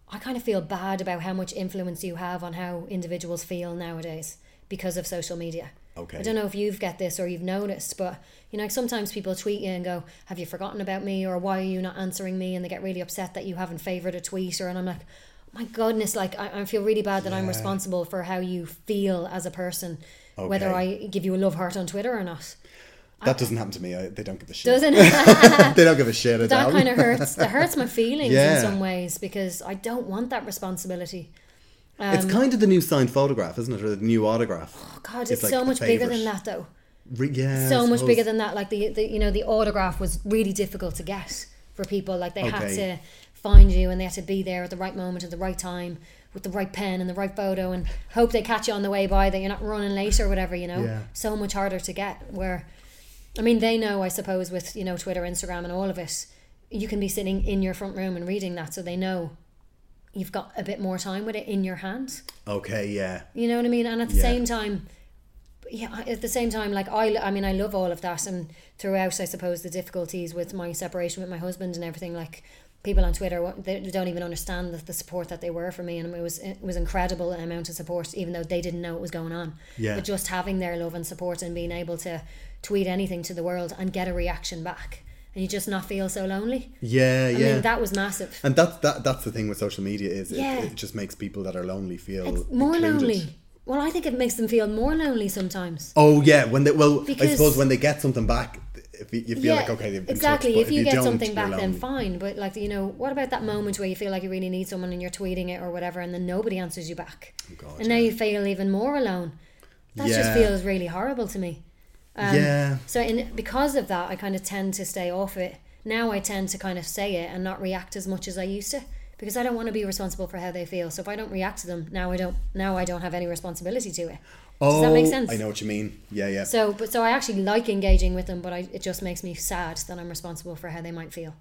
I kind of feel bad about how much influence you have on how individuals feel nowadays because of social media. Okay. I don't know if you've get this or you've noticed, but you know, sometimes people tweet you and go, "Have you forgotten about me?" or "Why are you not answering me?" and they get really upset that you haven't favored a tweet, or and I'm like. My goodness, like I, I feel really bad that I'm responsible for how you feel as a person, whether I give you a love heart on Twitter or not. That doesn't happen to me. I, they don't give a shit. Doesn't it? they don't give a shit. at that kind of hurts that hurts my feelings Yeah. in some ways because I don't want that responsibility. Um, it's kind of the new signed photograph, isn't it, or the new autograph? Oh God, It's it's, like so much bigger than that though. Re- yeah, so much bigger than that. Like the, the you know the autograph was really difficult to get for people. Like they had to find you and they had to be there at the right moment at the right time with the right pen and the right photo and hope they catch you on the way by that you're not running late or whatever. You know, Yeah. so much harder to get. Where, I mean, they know I suppose with you know Twitter, Instagram, and all of it. you can be sitting in your front room and reading that so they know you've got a bit more time with it in your hands. Okay, yeah. You know what I mean? And at the Yeah. same time, yeah, at the same time, like I, I mean, I love all of that, and throughout, I suppose the difficulties with my separation with my husband and everything, like people on Twitter they don't even understand the, the support that they were for me, and it was it was incredible amount of support, even though they didn't know what was going on. Yeah. But just having their love and support and being able to tweet anything to the world and get a reaction back, and you just not feel so lonely. Yeah, I yeah. mean, that was massive. and that's that that's the thing with social media is Yeah. it, it just makes people that are lonely feel It's more included. lonely. Well, I think it makes them feel more lonely sometimes. Oh yeah, when they well, I suppose when they get something back, if you, you feel like okay, they've been exactly. touched, if but you, get something back, then fine. But like you know, what about that moment where you feel like you really need someone and you're tweeting it or whatever, and then nobody answers you back, Oh, God, and now you feel even more alone. That just feels really horrible to me. Um, yeah, So in because of that, I kind of tend to stay off it. Now I tend to kind of say it and not react as much as I used to because I don't want to be responsible for how they feel. So if I don't react to them, now I don't now I don't have any responsibility to it. Does that make Oh, sense? I know what you mean. Yeah, yeah. So, but so I actually like engaging with them, but I, it just makes me sad that I'm responsible for how they might feel.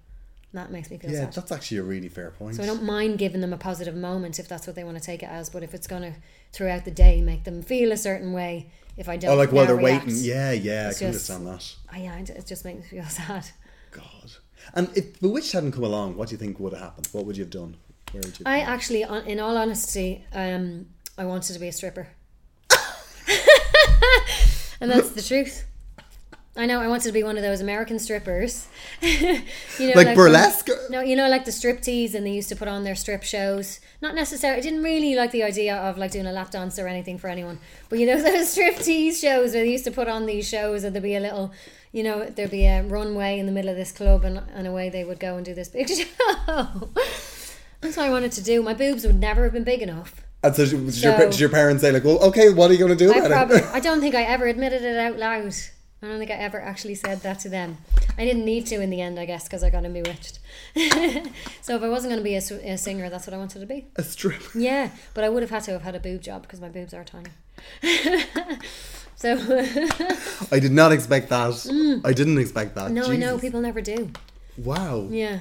That makes me feel sad. yeah, sad. that's actually a really fair point. So I don't mind giving them a positive moment if that's what they want to take it as. But if it's going to throughout the day make them feel a certain way, if I don't, oh, like while they're react, waiting. Yeah, yeah, I can just- understand that. Oh, yeah, it it just makes me feel sad. God. And if the witch hadn't come along, what do you think would have happened? What would you have done? Where would you? I actually, in all honesty, um, I wanted to be a stripper, and that's the truth. I know I wanted to be one of those American strippers, you know, Like from- burlesque? no, you know, like the striptease, and they used to put on their strip shows. Not necessarily. I didn't really like the idea of like doing a lap dance or anything for anyone. But you know, those striptease shows where they used to put on these shows, and there'd be a little, you know, there'd be a runway in the middle of this club, and and away they would go and do this big show. That's what I wanted to do. My boobs would never have been big enough. And so, did, your, did your parents say like, "Well, okay, what are you going to do I probably, it?" I don't think I ever admitted it out loud. I don't think I ever actually said that to them. I didn't need to in the end, I guess, because I got bewitched. so if I wasn't going to be a singer, that's what I wanted to be. a stripper. Yeah, but I would have had to have had a boob job because my boobs are tiny. so I did not expect that. I didn't expect that. Mm. no, I know people never do. Wow, Yeah,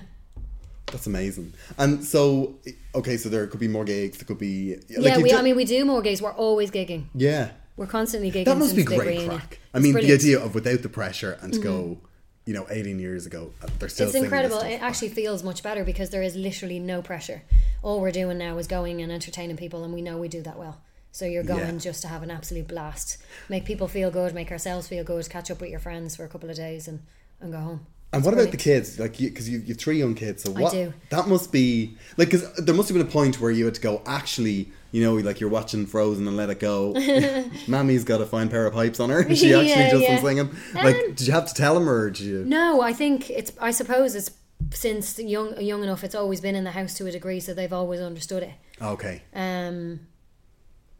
that's amazing. And so, okay, so there could be more gigs. There could be. Like yeah. We, done- I mean, we do more gigs. We're always gigging. yeah. We're constantly gigging. That must be great reunion. crack. I mean. Mm-hmm. the idea of without the pressure and to go, you know, 18 years ago, uh, they're still it's incredible. It actually feels much better because there is literally no pressure. All we're doing now is going and entertaining people, and we know we do that well. So you're going Yeah. just to have an absolute blast, make people feel good, make ourselves feel good, catch up with your friends for a couple of days, and and go home. And what about the kids? Like, because you, you, have three young kids, so what? do. That must be like, because there must have been a point where you had to go. Actually, you know, like you're watching Frozen and Let It Go. Mammy's got a fine pair of pipes on her. She actually Yeah, does yeah. singing. Like, Um, did you have to tell him, or did you? No, I think it's. I suppose it's since young young enough. It's always been in the house to a degree, so they've always understood it. Okay. Um,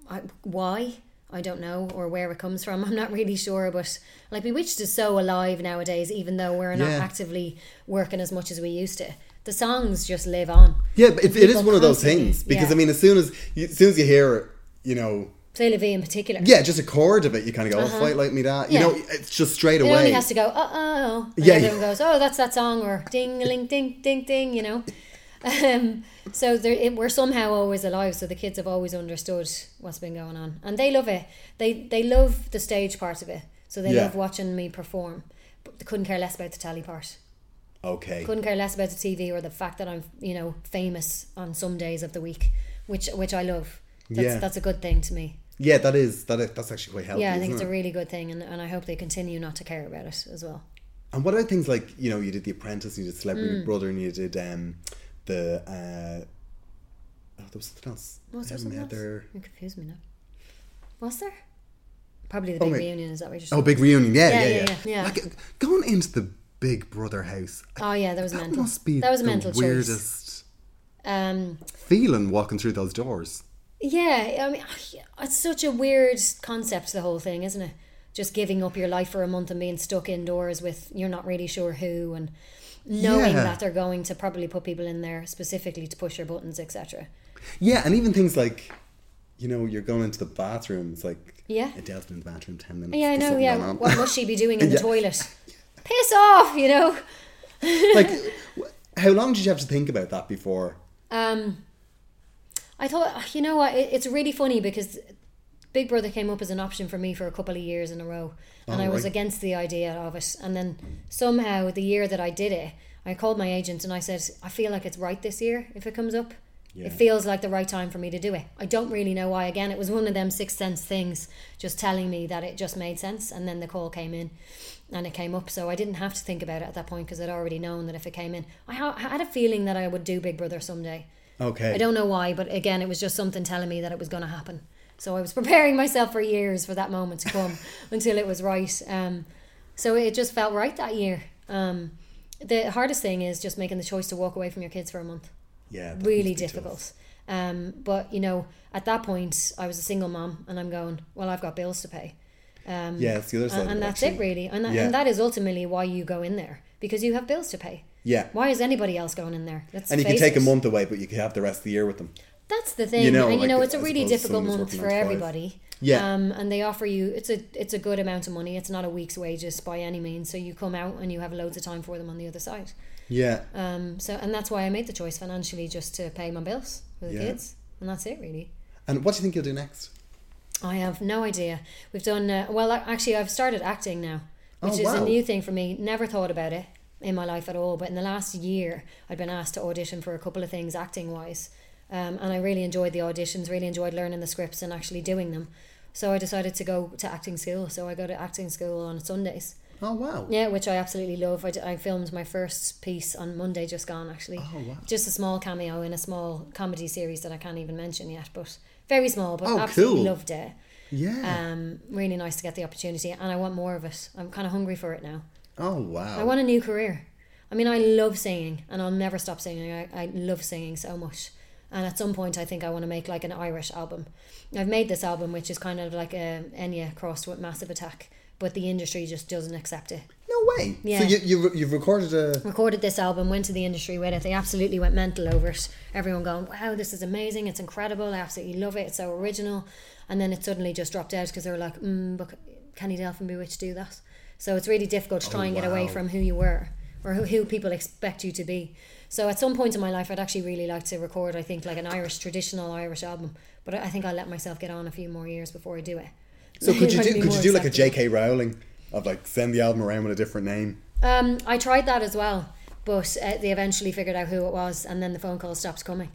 I, why? I don't know, or where it comes from. I'm not really sure, but like B*Witched is so alive nowadays, even though we're not Yeah. actively working as much as we used to. The songs just live on. Yeah, but it, it is one of those things because yeah. I mean, as soon as you, as soon as you hear it, you know, la vie in particular. yeah, just a chord of it, you kind of go, "Oh, fight like me, that." You Uh-huh. Know, it's just straight It away. only has to go, uh oh. Yeah, everyone yeah. goes, oh, that's that song, or ding, a ling, ding, ding, ding, you know. Um, so it, we're somehow always alive. So the kids have always understood what's been going on, and they love it. They they love the stage part of it. So they Yeah. love watching me perform, but they couldn't care less about the tally part. okay. Couldn't care less about the TV or the fact that I'm you know famous on some days of the week, which which I love. That's, Yeah. that's a good thing to me. Yeah, that is that is that's actually quite healthy. Yeah, I think it's a really good thing, and, and I hope they continue not to care about it as well. And what about things like you know you did The Apprentice, you did Celebrity Mm. Brother, and you did um, the uh, oh there was something else. Was there something else? You confused me now. Was there? Probably the Oh, big wait. reunion. Is that what you're Oh, big reunion! Yeah, Yeah, yeah, yeah, yeah. yeah. Like going into the Big Brother house. Oh yeah, that was that mental. must be that was a the mental weirdest Um, feeling walking through those doors. yeah, I mean, it's such a weird concept. The whole thing, isn't it? Just giving up your life for a month and being stuck indoors with you're not really sure who, and knowing Yeah. that they're going to probably put people in there specifically to push your buttons, etc. Yeah, and even things like, you know, you're going into the bathroom. It's like, Yeah. Edele's been in the bathroom ten minutes. Yeah, I know. Yeah, what must she be doing in the Yeah. toilet? Piss off, you know. like, How long did you have to think about that before? Um, I thought, you know what, it, it's really funny because Big Brother came up as an option for me for a couple of years in a row, and Oh, I was right. against the idea of it. And then somehow, the year that I did it, I called my agent and I said, I feel like it's right this year if it comes up. Yeah. It feels like the right time for me to do it. I don't really know why. Again, it was one of them sixth sense things, just telling me that it just made sense. And then the call came in, and it came up. So I didn't have to think about it at that point because I'd already known that if it came in, I ha- had a feeling that I would do Big Brother someday. Okay. I don't know why, but again, it was just something telling me that it was going to happen. So I was preparing myself for years for that moment to come until it was right. Um, so it just felt right that year. Um, the hardest thing is just making the choice to walk away from your kids for a month. Yeah. Really difficult. Um, but you know, at that point, I was a single mom, and I'm going. Well, I've got bills to pay. Um, Yeah, it's the other side. and, and it, that's it really, and that, Yeah. and that is ultimately why you go in there because you have bills to pay. Yeah. Why is anybody else going in there? Let's And you can take a month away, but you can have the rest of the year with them. That's the thing, You know, and you like, know it's a really difficult month for everybody. Yeah. Um, and they offer you it's a it's a good amount of money. It's not a week's wages by any means. So you come out and you have loads of time for them on the other side. Yeah. Um, so and that's why I made the choice financially just to pay my bills for the Yeah. kids, and that's it really. And what do you think you'll do next? I have no idea. We've done uh, well. Actually, I've started acting now, which Oh, is a new thing for me. Never thought about it in my life at all. But in the last year, I've been asked to audition for a couple of things acting wise, um, and I really enjoyed the auditions. Really enjoyed learning the scripts and actually doing them. So I decided to go to acting school. So I go to acting school on Sundays. Oh wow. Yeah, which I absolutely love. I, d- I filmed my first piece on Monday, just gone actually. Oh, wow. Just a small cameo in a small comedy series that I can't even mention yet, but very small. But Oh, absolutely cool. loved it. Yeah. Um, really nice to get the opportunity, and I want more of it. I'm kind of hungry for it now. oh wow. I want a new career. I mean, I love singing, and I'll never stop singing. I, I love singing so much. And at some point, I think I want to make like an Irish album. I've made this album, which is kind of like a Enya crossed with Massive Attack, but the industry just doesn't accept it. no way. Yeah. So you you you've recorded a. Recorded this album, went to the industry with it. They absolutely went mental over it. Everyone going, "Wow, this is amazing! It's incredible! I absolutely love it! It's so original." And then it suddenly just dropped out because they were like, mm, "But can Delph from B*Witched do that?" So it's really difficult to try and get away Oh, from who you were or who, who people expect you to be. So at some point in my life, I'd actually really like to record. I think like an Irish traditional Irish album, but I think I'll let myself get on a few more years before I do it. So could you do could you do like a. J.K. Rowling of like send the album around with a different name? Um, I tried that as well, but uh, they eventually figured out who it was, and then the phone call stopped coming.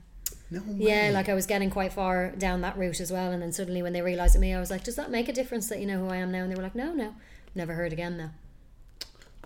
No way. Yeah, like I was getting quite far down that route as well, and then suddenly when they realised it me, I was like, "Does that make a difference that you know who I am now?" And they were like, "No, no, never heard again though."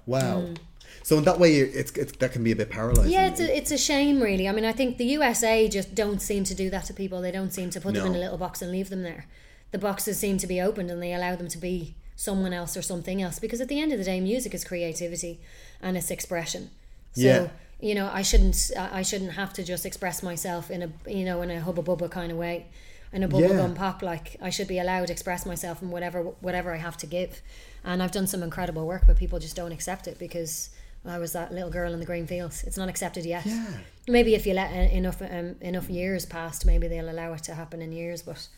Wow. So in that way, it's, it's that can be a bit paralyzing. Mm. Yeah, it's a, it's a shame, really. I mean, I think the USA just don't seem to do that to people. They don't seem to put them in a little box and leave them there. The boxes seem to be opened, and they allow them to be someone else or something else. Because at the end of the day, music is creativity and it's expression. So Yeah. you know, I shouldn't I I shouldn't have to just express myself in a you know in a hubba bubba kind of way, in a bubblegum Yeah. pop. Like I should be allowed to express myself in whatever whatever I have to give. And I've done some incredible work, but people just don't accept it because I was that little girl in the green fields. It's not accepted yet. Yeah. Maybe if you let enough um, enough years pass, maybe they'll allow it to happen in years. But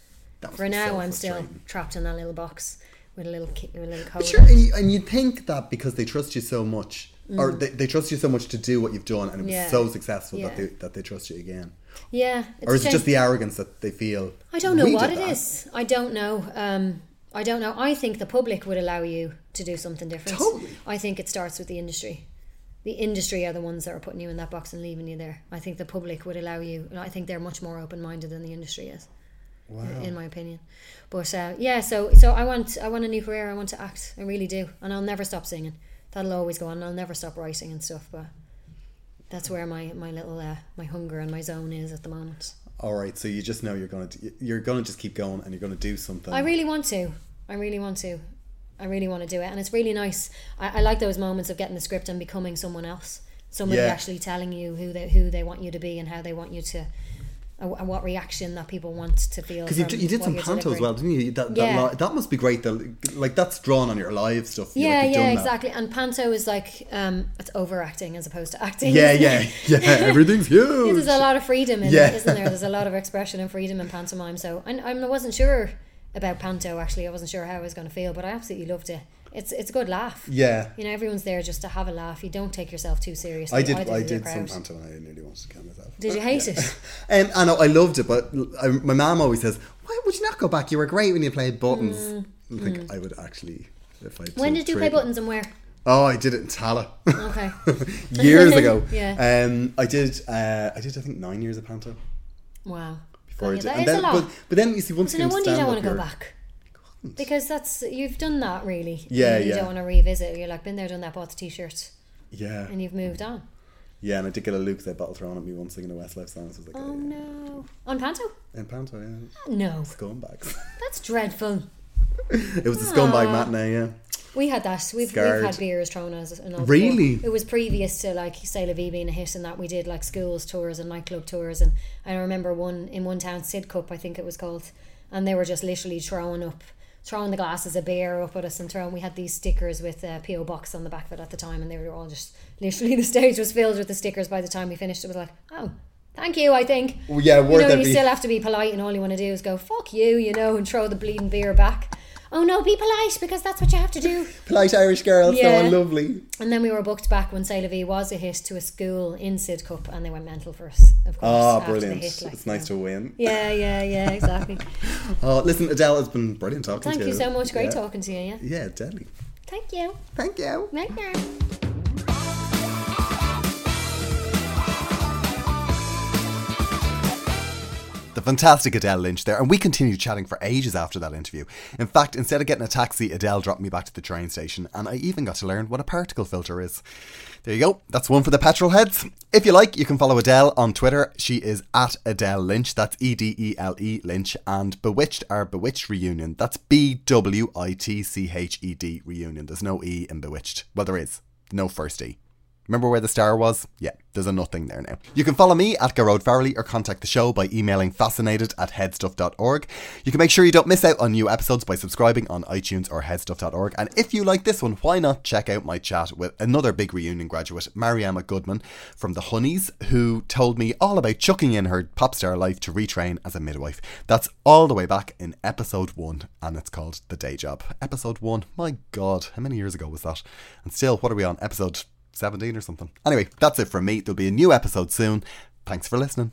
for now, I'm still trapped in that little box with a little with a little code. But sure, and you, and you think that because they trust you so much, or they, they trust you so much to do what you've done, and it was Mm. Yeah. so successful that they that they trust you again, Yeah, or is it just the arrogance that they feel? I don't know what it that." is. I don't know. Um, I don't know. I think the public would allow you to do something different. Totally. I think it starts with the industry. The industry are the ones that are putting you in that box and leaving you there. I think the public would allow you. I think they're much more open minded than the industry is. Wow. in my opinion. But uh, yeah, so so I want I want a new career. I want to act. I really do, and I'll never stop singing. That'll always go on. I'll never stop writing and stuff. But that's where my my little uh, my hunger and my zone is at the moment. All right, so you just know you're gonna you're gonna just keep going, and you're gonna do something. I really want to. I really want to. I really want to do it, and it's really nice. I, I like those moments of getting the script and becoming someone else. Somebody Yeah. actually telling you who they who they want you to be and how they want you to, uh, and what reaction that people want to feel. Because you, you did some panto as well, didn't you? That, that, Yeah. li- that must be great. The, like that's drawn on your live stuff. You- Yeah, like, yeah, exactly. And panto is like um, it's overacting as opposed to acting. Yeah, yeah, yeah. Everything's huge. There's a lot of freedom in Yeah. it, isn't there? There's a lot of expression and freedom in pantomime. So I, I wasn't sure about panto actually. I wasn't sure how I was going to feel, but I absolutely loved it. It's it's a good laugh. Yeah. You know, everyone's there just to have a laugh. You don't take yourself too seriously. I did. I did some panto and I nearly wanted to kill myself. Did you hate it? Um, I know I loved it, but I, my mom always says, "Why would you not go back? You were great when you played buttons." I think I would actually. If I Mm, When did you play buttons and where? Oh, I did it in Tallaght Okay. years ago. Yeah. Um, I did. Uh, I did. I think nine years of panto Wow. Before Yeah, I that and is then, a lot. But, but then you see once So you no wonder you don't want to go back. Because that's you've done that really. Yeah, you yeah. don't want to revisit. You're like been there, done that, bought the t-shirt, Yeah, and you've moved on. yeah, and I did get a Lucozade bottle thrown at me once singing a Westlife song. So I was like, Oh oh, no, on panto? in panto, yeah, No, scumbags. that's dreadful. it was a scumbag matinee. Yeah. We had that. We've, we've had beers thrown at us. and all Really? before. It was previous to like C'est la vie being a hit and that we did like schools tours and nightclub tours and I remember one in one town Sidcup I think it was called and they were just literally throwing up throwing the glasses of beer up at us and throwing we had these stickers with uh, a PO box on the back of it at the time and they were all just literally the stage was filled with the stickers by the time we finished it was like oh thank you I think Well, yeah, you know you be- still have to be polite and all you want to do is go fuck you you know and throw the bleeding beer back oh no be polite because that's what you have to do Polite Irish girl, Yeah. so lovely. and then we were booked back when C'est la vie was a hit to a school in Sidcup and they went mental for us, of course. Oh, brilliant! hit, like, it's nice you know. to win. Yeah, yeah, yeah, exactly. Oh, listen, Edele, it's been brilliant talking Thank to you Thank you. so much. Great yeah. talking to you, yeah. Yeah, deadly. Thank you. Thank you. Thank you. Fantastic Edele Lynch there, and we continued chatting for ages after that interview. In fact, instead of getting a taxi, Edele dropped me back to the train station, and I even got to learn what a particle filter is. There you go, that's one for the petrol heads. If you like, you can follow Edele on Twitter. She is at Edele Lynch, that's E D E L E Lynch, and B*Witched our B*Witched reunion. That's B W I T C H E D reunion. There's no E in B*Witched. Well, there is, no first E. Remember where the star was? Yeah, there's a nothing there now. You can follow me at Gearóid Farrelly or contact the show by emailing fascinated at headstuff.org. You can make sure you don't miss out on new episodes by subscribing on iTunes or headstuff.org. And if you like this one, why not check out my chat with another big reunion graduate, Mariama Goodman from the Honeyz, who told me all about chucking in her pop star life to retrain as a midwife. That's all the way back in episode one, and it's called The Day Job. Episode one, my god, how many years ago was that? And still, what are we on? Episode 17 or something. Anyway, that's it from me. There'll be a new episode soon. Thanks for listening.